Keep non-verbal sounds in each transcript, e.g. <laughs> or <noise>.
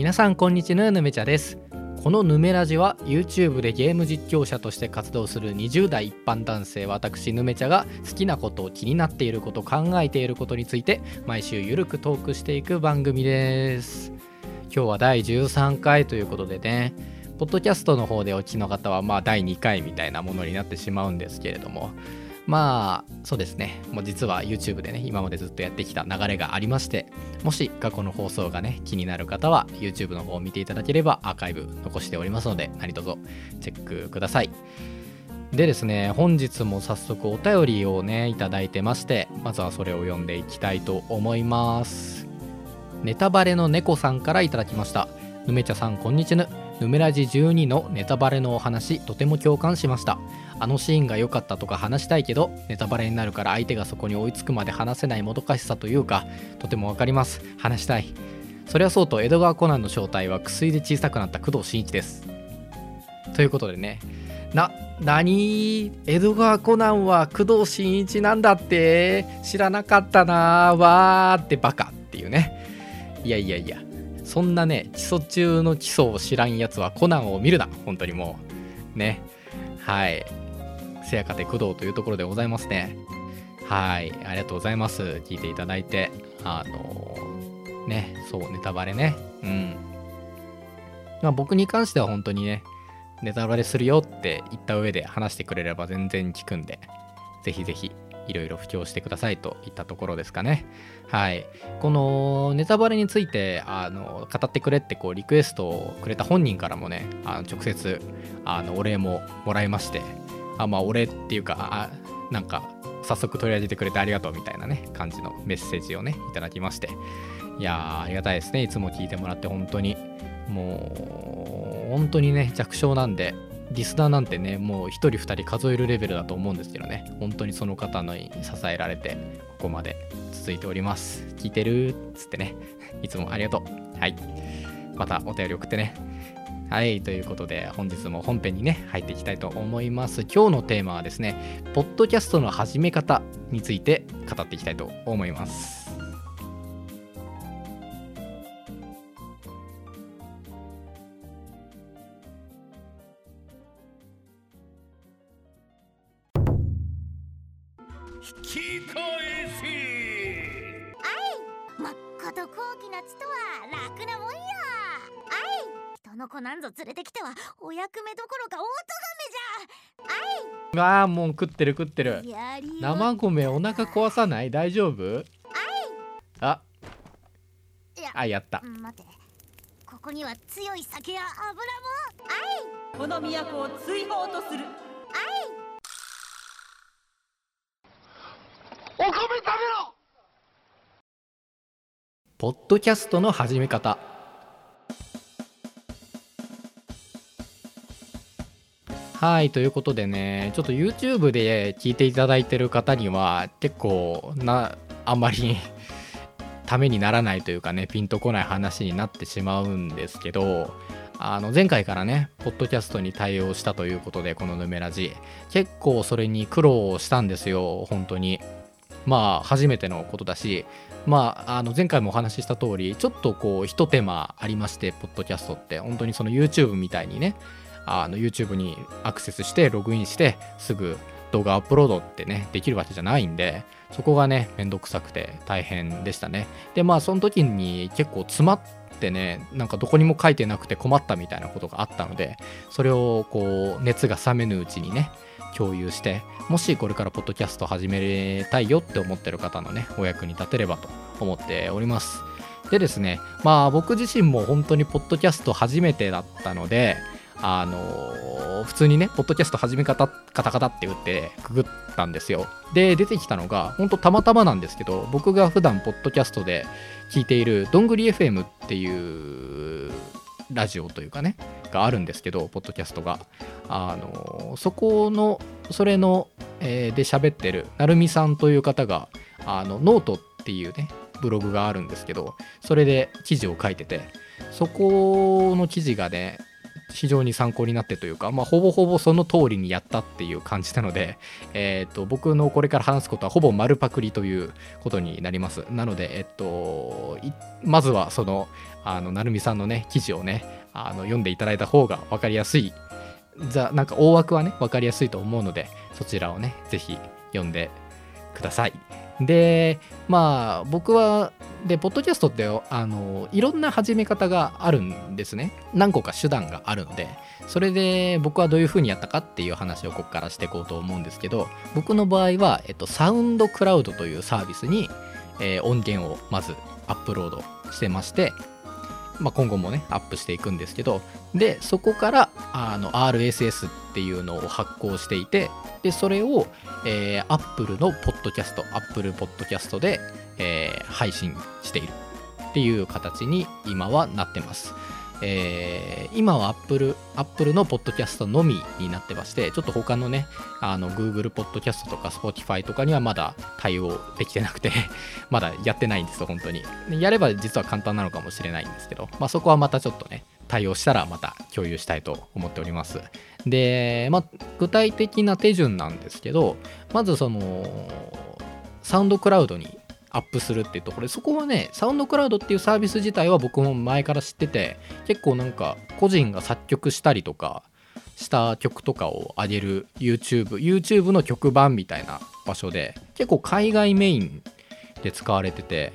皆さんこんにちはぬめちゃです。このヌメラジは YouTube でゲーム実況者として活動する20代一般男性私ヌメちゃが好きなことを気になっていること考えていることについて毎週ゆるくトークしていく番組です。今日は第13回ということでねポッドキャストの方でお聞きの方はまあ第2回みたいなものになってしまうんですけれどもまあそうですね。もう実は YouTube でね今までずっとやってきた流れがありましてもし過去の放送がね気になる方は YouTube の方を見ていただければアーカイブ残しておりますので何卒チェックください。でですね本日も早速お便りをねいただいてましてまずはそれを読んでいきたいと思います。ネタバレの猫さんからいただきました。ぬめちゃさんこんにちは。ぬめラジ12のネタバレのお話とても共感しました。あのシーンが良かったとか話したいけどネタバレになるから相手がそこに追いつくまで話せないもどかしさというかとてもわかります。話したい。それはそうと江戸川コナンの正体は薬で小さくなった工藤新一です。ということでね。な何？江戸川コナンは工藤新一なんだって？知らなかったなわーってバカっていうね。いやいやいや。そんなね基礎中の基礎を知らんやつはコナンを見るな本当にもうねはいせやかて工藤というところでございますね。はい、ありがとうございます。聞いていただいて。あのー、ね、そう、ネタバレね。うん。まあ僕に関しては本当にね、ネタバレするよって言った上で話してくれれば全然聞くんで、ぜひぜひいろいろ布教してくださいといったところですかね。はい。このネタバレについて、あの、語ってくれってこうリクエストをくれた本人からもね、あの直接、あの、お礼ももらいまして、あまあ俺っていうかあなんか早速取り上げてくれてありがとうみたいなね感じのメッセージをねいただきましていやーありがたいですねいつも聞いてもらって本当にもう本当にね弱小なんでリスナーなんてねもう1人2人数えるレベルだと思うんですけどね。本当にその方の支えられてここまで続いております。聞いてる？っつってね。<laughs> いつもありがとう。はい。またお便り送ってね。はい、ということで本日も本編にね入っていきたいと思います。今日のテーマはですね、ポッドキャストの始め方について語っていきたいと思います。引き返せ。はいまっこと高貴な血とは楽なもんやの子なんぞ連れてきてはお役目どころかオトガメじゃ。ああもう食ってる食ってる。生米お腹壊さない？大丈夫？あ。あやった。待って。ここには強い酒や油も。この都を追放とするお米食べろ！ポッドキャストの始め方。はいということでねちょっと YouTube で聞いていただいてる方には結構なあんまり <laughs> ためにならないというかねピンとこない話になってしまうんですけどあの前回からねポッドキャストに対応したということでこのヌメラジ。結構それに苦労したんですよ本当に。まあ初めてのことだしまあ、あの前回もお話しした通りちょっとこうひと手間ありましてポッドキャストって。本当にその YouTube みたいにねあの YouTube にアクセスしてログインしてすぐ動画アップロードってねできるわけじゃないんでそこがねめんどくさくて大変でしたね。でまあその時に結構詰まってねなんかどこにも書いてなくて困ったみたいなことがあったのでそれをこう熱が冷めぬうちにね共有してもしこれからポッドキャスト始めたいよって思ってる方のねお役に立てればと思っておりますでですねまあ僕自身も本当にポッドキャスト初めてだったのであの普通にね、ポッドキャスト始め方、カタカタって打ってくぐったんですよ。で、出てきたのが、ほんとたまたまなんですけど、僕が普段ポッドキャストで聞いている、どんぐり FM っていうラジオというかね、があるんですけど、ポッドキャストが。あのそこの、それの、えー、で喋ってる、なるみさんという方が、あの、ノートっていうね、ブログがあるんですけど、それで記事を書いてて、そこの記事がね、非常に参考になってというか、まあ、ほぼほぼその通りにやったっていう感じなので、えっと僕のこれから話すことはほぼ丸パクリということになりますなので、えっとまずはそのあの成美さんのね記事をねあの読んでいただいた方が分かりやすい。じゃなんか大枠はね分かりやすいと思うのでそちらをね是非読んでください。でまあ僕はでポッドキャストってあのいろんな始め方があるんですね。何個か手段があるのでそれで僕はどういう風にやったかっていう話をここからしていこうと思うんですけど僕の場合は、えっと、サウンドクラウドというサービスに、えー音源をまずアップロードしてましてまあ、今後もねアップしていくんですけどでそこからあの RSS っていうのを発行していてでそれを、えー、Apple のポッドキャスト Apple ポッドキャストで、えー配信しているっていう形に今はなってます。えー今は Apple, Apple のポッドキャストのみになってましてちょっと他のねあの Google ポッドキャストとか Spotify とかにはまだ対応できてなくて <laughs> まだやってないんですよ本当に。やれば実は簡単なのかもしれないんですけど、まあ、そこはまたちょっとね対応したらまた共有したいと思っております。で、まあ、具体的な手順なんですけどまずそのサウンドクラウドにアップするっていうところでそこはねサウンドクラウドっていうサービス自体は僕も前から知ってて結構なんか個人が作曲したりとかした曲とかを上げる YouTube YouTube の曲版みたいな場所で結構海外メインで使われてて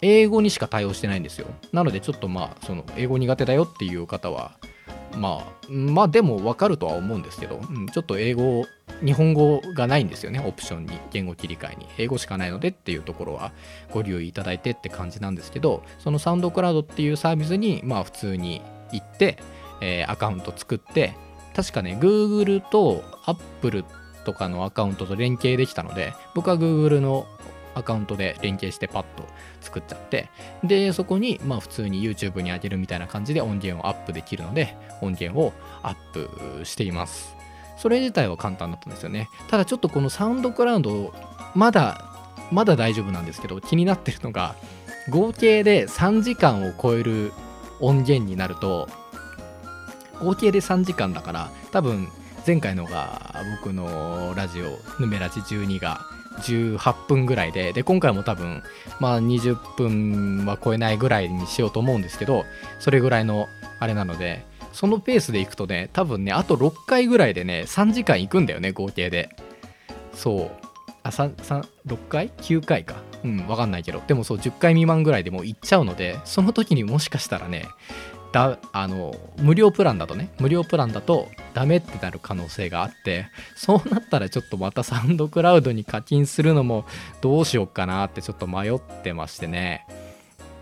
英語にしか対応してないんですよ。なのでちょっとまあその英語苦手だよっていう方はまあまあでも分かるとは思うんですけど、うん、ちょっと英語日本語がないんですよねオプションに言語切り替えに。英語しかないのでっていうところはご留意いただいてって感じなんですけどそのサウンドクラウドっていうサービスにまあ普通に行って、えーアカウント作って確かね Google と Apple とかのアカウントと連携できたので僕は Google のアカウントで連携してパッと作っちゃってでそこにまあ普通に YouTube に上げるみたいな感じで音源をアップできるので音源をアップしています。それ自体は簡単だったんですよね。ただちょっとこのサウンドクラウドまだまだ大丈夫なんですけど気になってるのが合計で3時間を超える音源になると合計で3時間だから多分前回のが僕のラジオ「ヌメラジ12」が18分ぐらいでで今回も多分まあ20分は超えないぐらいにしようと思うんですけどそれぐらいのあれなのでそのペースでいくとね多分ねあと6回ぐらいでね3時間いくんだよね合計で。そう。あ36回 ?9 回か。うんわかんないけど。でもそう10回未満ぐらいでもういっちゃうのでその時にもしかしたらねだあの無料プランだとね無料プランだとダメってなる可能性があってそうなったらちょっとまたサウンドクラウドに課金するのもどうしようかなってちょっと迷ってましてね。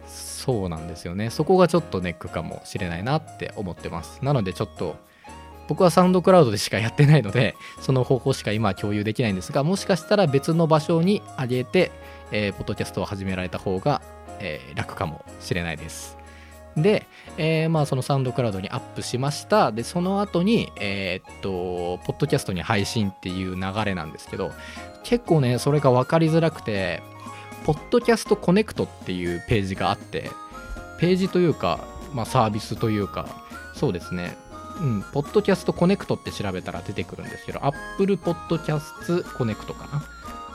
そうなんですよね。そこがちょっとネックかもしれないなって思ってます。なのでちょっと僕はサウンドクラウドでしかやってないのでその方法しか今は共有できないんですがもしかしたら別の場所に上げて、えーポッドキャストを始められた方が、えー楽かもしれないです。で、えーまあそのサウンドクラウドにアップしましたでその後にえーっとポッドキャストに配信っていう流れなんですけど結構ねそれが分かりづらくてポッドキャストコネクトっていうページがあってページというか、まあ、サービスというかそうですねうん、ポッドキャストコネクトって調べたら出てくるんですけど、Apple Podcast Connect かな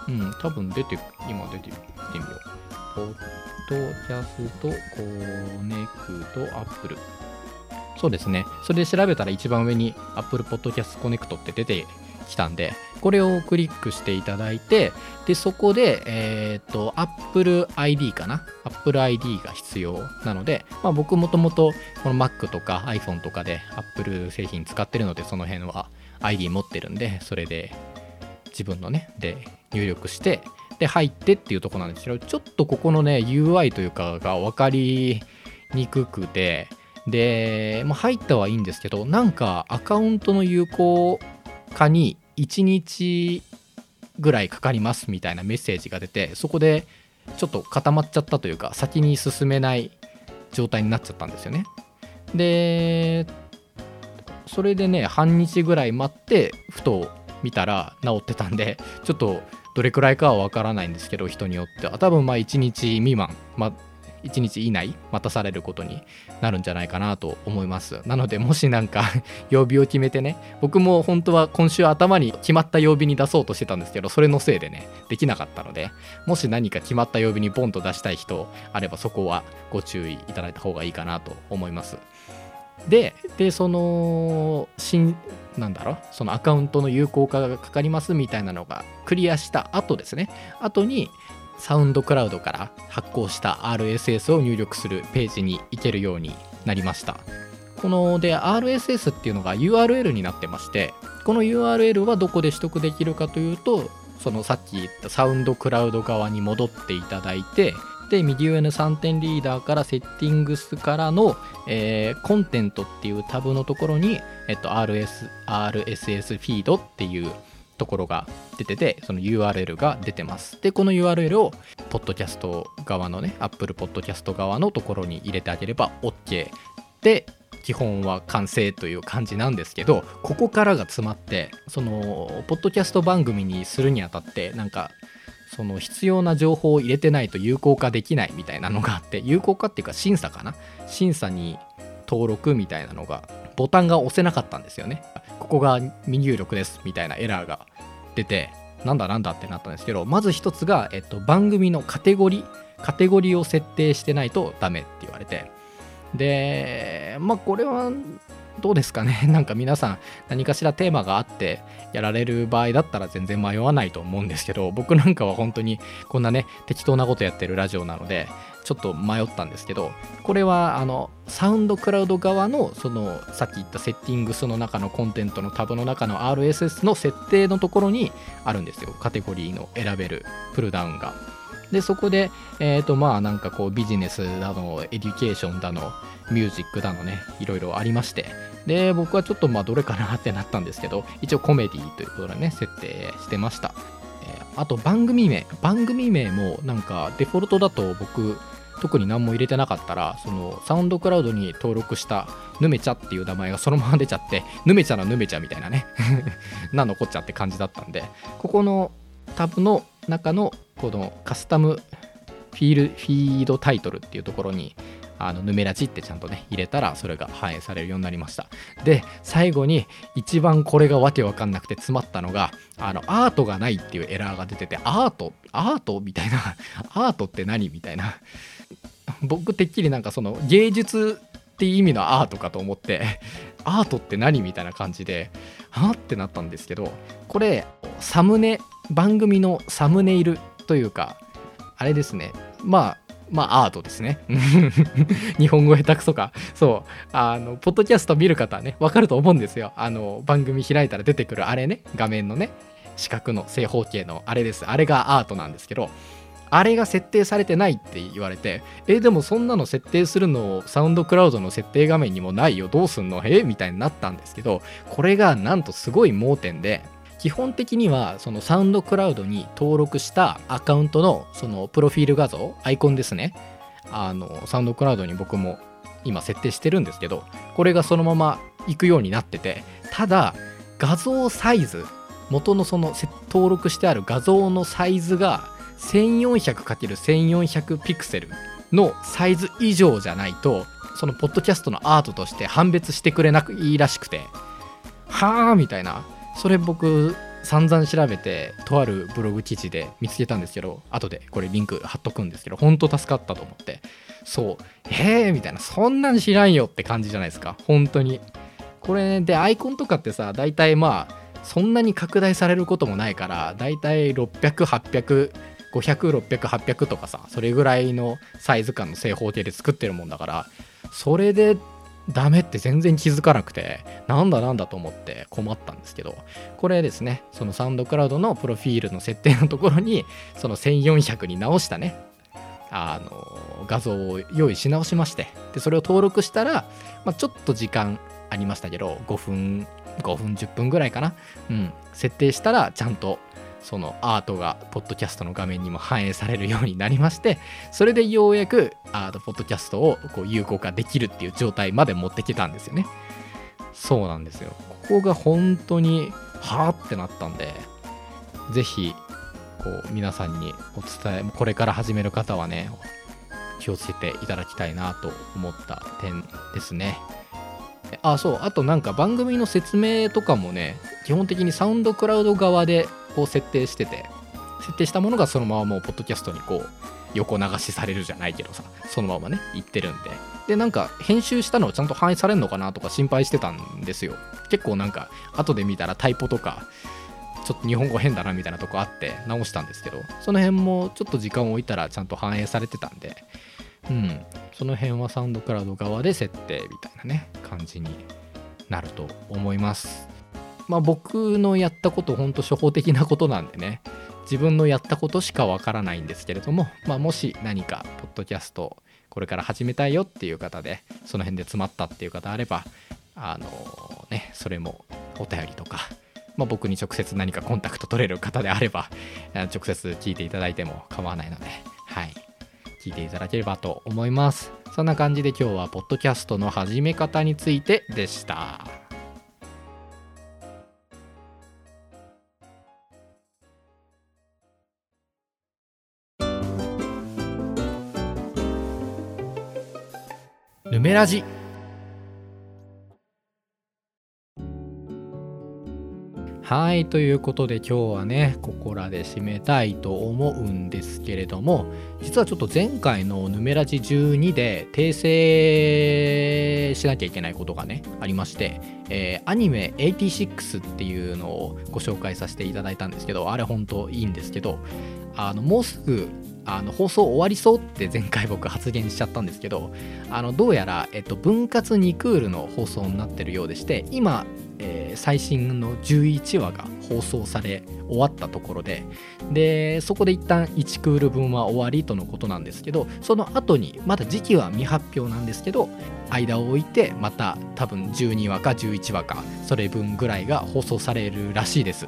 うん、多分出て、今出てる。見てみよう。ポッドキャストコネクト Apple。そうですね。それで調べたら一番上に Apple Podcast Connect って出てきたんで、これをクリックしていただいて、で、そこで、えっ、と、Apple ID かな ?Apple ID が必要なので、まあ僕もともとこの Mac とか iPhone とかで Apple 製品使ってるので、その辺は ID 持ってるんで、それで自分のね、で入力して、で、入ってっていうとこなんですけど、ちょっとここのね、UI というかが分かりにくくて、で、まあ、入ったはいいんですけど、なんかアカウントの有効化に1日ぐらいかかりますみたいなメッセージが出て、そこでちょっと固まっちゃったというか、先に進めない状態になっちゃったんですよね。で、それでね、半日ぐらい待って、ふと見たら治ってたんで、ちょっとどれくらいかはわからないんですけど、人によっては。多分まあ1日未満、まあ、1日以内待たされることになるんじゃないかなと思いますなのでもしなんか <laughs> 曜日を決めてね僕も本当は今週頭に決まった曜日に出そうとしてたんですけどそれのせいでねできなかったのでもし何か決まった曜日にボンと出したい人あればそこはご注意いただいた方がいいかなと思いますででその新なんだろうそのアカウントの有効化がかかりますみたいなのがクリアした後ですね。後にサウンドクラウドから発行した RSS を入力するページに行けるようになりました。こので RSS っていうのが URL になってましてこの URL はどこで取得できるかというとそのさっき言ったサウンドクラウド側に戻っていただいてで右上の3点リーダーからセッティングスからの、えーコンテントっていうタブのところに、えっと、RS RSS フィードっていうところが出ててその URL が出てます。でこの URL をポッドキャスト側のね Apple Podcast 側のところに入れてあげれば OK で基本は完成という感じなんですけどここからが詰まってそのポッドキャスト番組にするにあたってなんかその必要な情報を入れてないと有効化できないみたいなのがあって有効化っていうか審査かな？審査に登録みたいなのがボタンが押せなかったんですよね。ここが未入力ですみたいなエラーが出てなんだなんだってなったんですけどまず一つが、えっと、番組のカテゴリーカテゴリーを設定してないとダメって言われて。でまあこれはどうですかね？<laughs> なんか皆さん何かしらテーマがあってやられる場合だったら全然迷わないと思うんですけど僕なんかは本当にこんなね適当なことやってるラジオなのでちょっと迷ったんですけどこれはあのサウンドクラウド側のそのさっき言った Settings の中の Content のタブの中の RSS の設定のところにあるんですよカテゴリーの選べるプルダウンが。でそこでえっ、とまあなんかこうビジネスだの Education だのミュージックだのねいろいろありまして。で僕はちょっとまあどれかなってなったんですけど一応コメディということでね設定してました、えーあと番組名。番組名もなんかデフォルトだと僕特に何も入れてなかったらそのサウンドクラウドに登録したヌメチャっていう名前がそのまま出ちゃってヌメチャのヌメチャみたいなね。<laughs> な残っちゃって感じだったんでここのタブの中のこのカスタムフィールフィードタイトルっていうところにあのヌメラジってちゃんとね入れたらそれが反映されるようになりました。で最後に一番これがわけわかんなくて詰まったのがあのアートがないっていうエラーが出ててアートアートみたいな <laughs> アートって何みたいな。僕てっきりなんかその芸術っていう意味のアートかと思ってアートって何みたいな感じではってなったんですけどこれサムネ番組のサムネイルというかあれですね。まあまあアートですね。<laughs> 日本語下手くそか。そう。あのポッドキャスト見る方はねわかると思うんですよ。あの番組開いたら出てくるあれね。画面のね。四角の正方形のあれです。あれがアートなんですけどあれが設定されてないって言われて、え、でもそんなの設定するのサウンドクラウドの設定画面にもないよ、どうすんの？え？みたいになったんですけど、これがなんとすごい盲点で、基本的にはそのサウンドクラウドに登録したアカウントのそのプロフィール画像、アイコンですね。あの、サウンドクラウドに僕も今設定してるんですけど、これがそのまま行くようになってて、ただ、画像サイズ、元のその登録してある画像のサイズが 1400×1400 ピクセルのサイズ以上じゃないとそのポッドキャストのアートとして判別してくれなくいいらしくてはあみたいなそれ僕散々調べてとあるブログ記事で見つけたんですけど後でこれリンク貼っとくんですけど本当助かったと思って。そう。へえみたいな。そんなん知らんよって感じじゃないですか。本当に。これでアイコンとかってさ大体まあそんなに拡大されることもないから大体600800 500、600、800とかさ、それぐらいのサイズ感の正方形で作ってるもんだから、それでダメって全然気づかなくて、なんだなんだと思って困ったんですけど、これですね、そのサウンドクラウドのプロフィールの設定のところに、その1400に直したね、あの画像を用意し直しまして、で、それを登録したら、まあ、ちょっと時間ありましたけど、5分、5分、10分ぐらいかな。うん、設定したら、ちゃんとそのアートがポッドキャストの画面にも反映されるようになりましてそれでようやくアートポッドキャストをこう有効化できるっていう状態まで持ってきたんですよね。そうなんですよ。ここが本当にはあってなったんでぜひこう皆さんにお伝えこれから始める方はね気をつけていただきたいなと思った点ですね。あそう。あとなんか番組の説明とかもね基本的にサウンドクラウド側でこう設定してて設定したものがそのままもうポッドキャストにこう横流しされるじゃないけどさそのままね言ってるんで。でなんか編集したのをちゃんと反映されるのかなとか心配してたんですよ。結構なんか後で見たらタイポとかちょっと日本語変だなみたいなとこあって直したんですけどその辺もちょっと時間を置いたらちゃんと反映されてたんでうん。その辺はサウンドクラウド側で設定みたいなね感じになると思います。まあ僕のやったことほんと初歩的なことなんでね自分のやったことしかわからないんですけれども、まあ、もし何かポッドキャストこれから始めたいよっていう方でその辺で詰まったっていう方あればあのねそれもお便りとかまあ、僕に直接何かコンタクト取れる方であれば、直接聞いていただいても構わないので、はい。聞いていただければと思います。そんな感じで今日は、ポッドキャストの始め方についてでした。ヌメラジ。はい、ということで今日はね、ここらで締めたいと思うんですけれども、実はちょっと前回のヌメラジ12で訂正しなきゃいけないことがね、ありまして、えー、アニメ86っていうのをご紹介させていただいたんですけど、あれ本当いいんですけど、あの、もうすぐあの放送終わりそうって前回僕発言しちゃったんですけどあのどうやら、えっと、分割2クールの放送になってるようでして今えー、最新の11話が放送され終わったところででそこで一旦1クール分は終わりとのことなんですけどその後にまだ時期は未発表なんですけど間を置いてまた多分12話か11話かそれ分ぐらいが放送されるらしいです。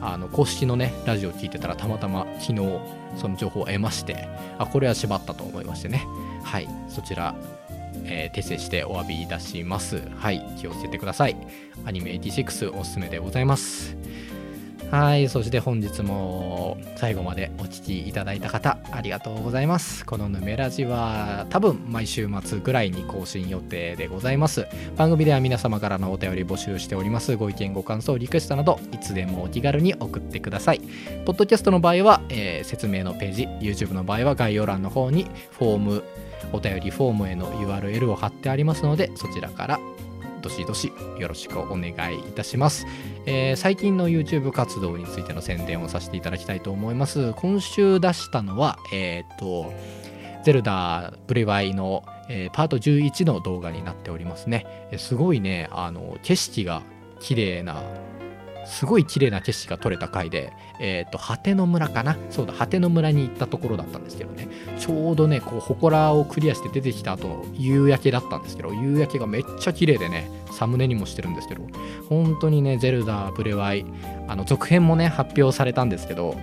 あの公式のねラジオ聞いてたらたまたま昨日その情報を得ましてあこれは縛ったと思いましてね。はいそちらえー、訂正してお詫びいたします。はい、気をつけてください。アニメ86おすすめでございます。はい、そして本日も最後までお聴きいただいた方、ありがとうございます。このヌメラジは多分毎週末ぐらいに更新予定でございます。番組では皆様からのお便り募集しております。ご意見、ご感想、リクエストなど、いつでもお気軽に送ってください。ポッドキャストの場合は、えー、説明のページ、YouTube の場合は概要欄の方にフォーム、お便りフォームへの URL を貼ってありますのでそちらからどしどしよろしくお願いいたします、えー、最近の YouTube 活動についての宣伝をさせていただきたいと思います。今週出したのはえっ、とゼルダブレワイの、えー、パート11の動画になっておりますね、すごいねあの景色が綺麗なすごい綺麗な景色が撮れた回で、えっ、ー、と、果ての村かな？そうだ、果ての村に行ったところだったんですけどね、ちょうどね、こう、祠をクリアして出てきた後夕焼けだったんですけど、夕焼けがめっちゃ綺麗でね、サムネにもしてるんですけど、本当にね、ゼルダ、ブレワイ、あの、続編もね、発表されたんですけど、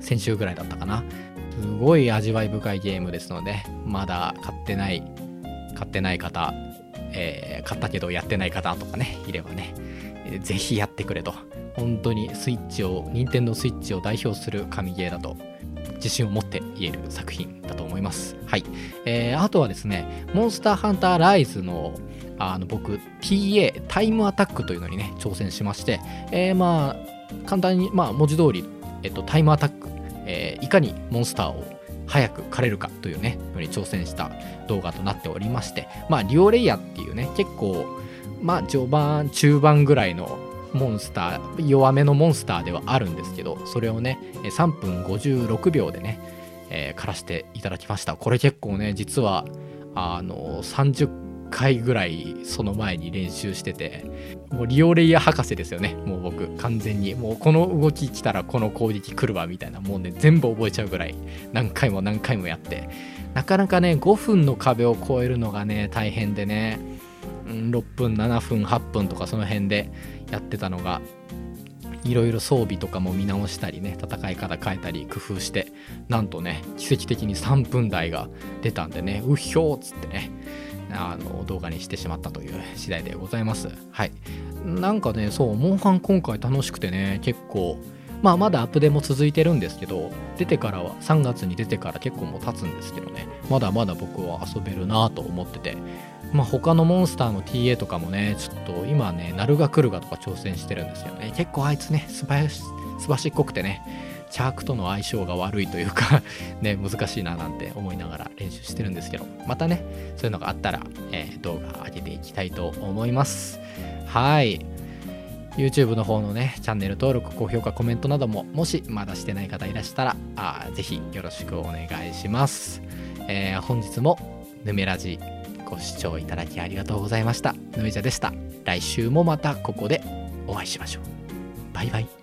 先週ぐらいだったかな。すごい味わい深いゲームですので、まだ買ってない、買ってない方、えー、買ったけどやってない方とかね、いればね、ぜひやってくれと。本当にスイッチを、任天堂スイッチを代表する神ゲーだと自信を持って言える作品だと思います。はい。えー、あとはですね、モンスターハンターライズのあの僕 TA タイムアタックというのにね挑戦しまして、えー、まあ簡単にまあ文字通り、えっと、タイムアタック、えー、いかにモンスターを早く狩れるかというねのに挑戦した動画となっておりましてまあリオレイヤーっていうね結構まあ序盤中盤ぐらいのモンスター弱めのモンスターではあるんですけどそれをね3分56秒でね、えー、枯らしていただきました。これ結構ね実はあの30回ぐらいその前に練習しててもうリオレイヤ博士ですよね。もう僕完全に。もうこの動き来たらこの攻撃来るわみたいなもうね全部覚えちゃうぐらい何回も何回もやって。なかなかね5分の壁を越えるのがね大変でね6分7分8分とかその辺でやってたのがいろいろ装備とかも見直したりね戦い方変えたり工夫してなんとね奇跡的に3分台が出たんでねうひょーっつってねあの動画にしてしまったという次第でございます。はい。なんかねそうモンハン今回楽しくてね結構まあまだアップデも続いてるんですけど出てからは3月に出てから結構もう経つんですけどねまだまだ僕は遊べるなと思っててまあ他のモンスターの TA とかもねちょっと今ねナルガクルガとか挑戦してるんですよね。結構あいつねすばやしすばしっこくてねチャークとの相性が悪いというか <laughs> ね難しいななんて思いながら練習してるんですけどまたねそういうのがあったら、えー動画上げていきたいと思います。はい。YouTube の方のねチャンネル登録高評価コメントなどももしまだしてない方いらしたらあぜひよろしくお願いします、えー本日もヌメラジご視聴いただきありがとうございました。ぬめじゃでした。来週もまたここでお会いしましょう。バイバイ。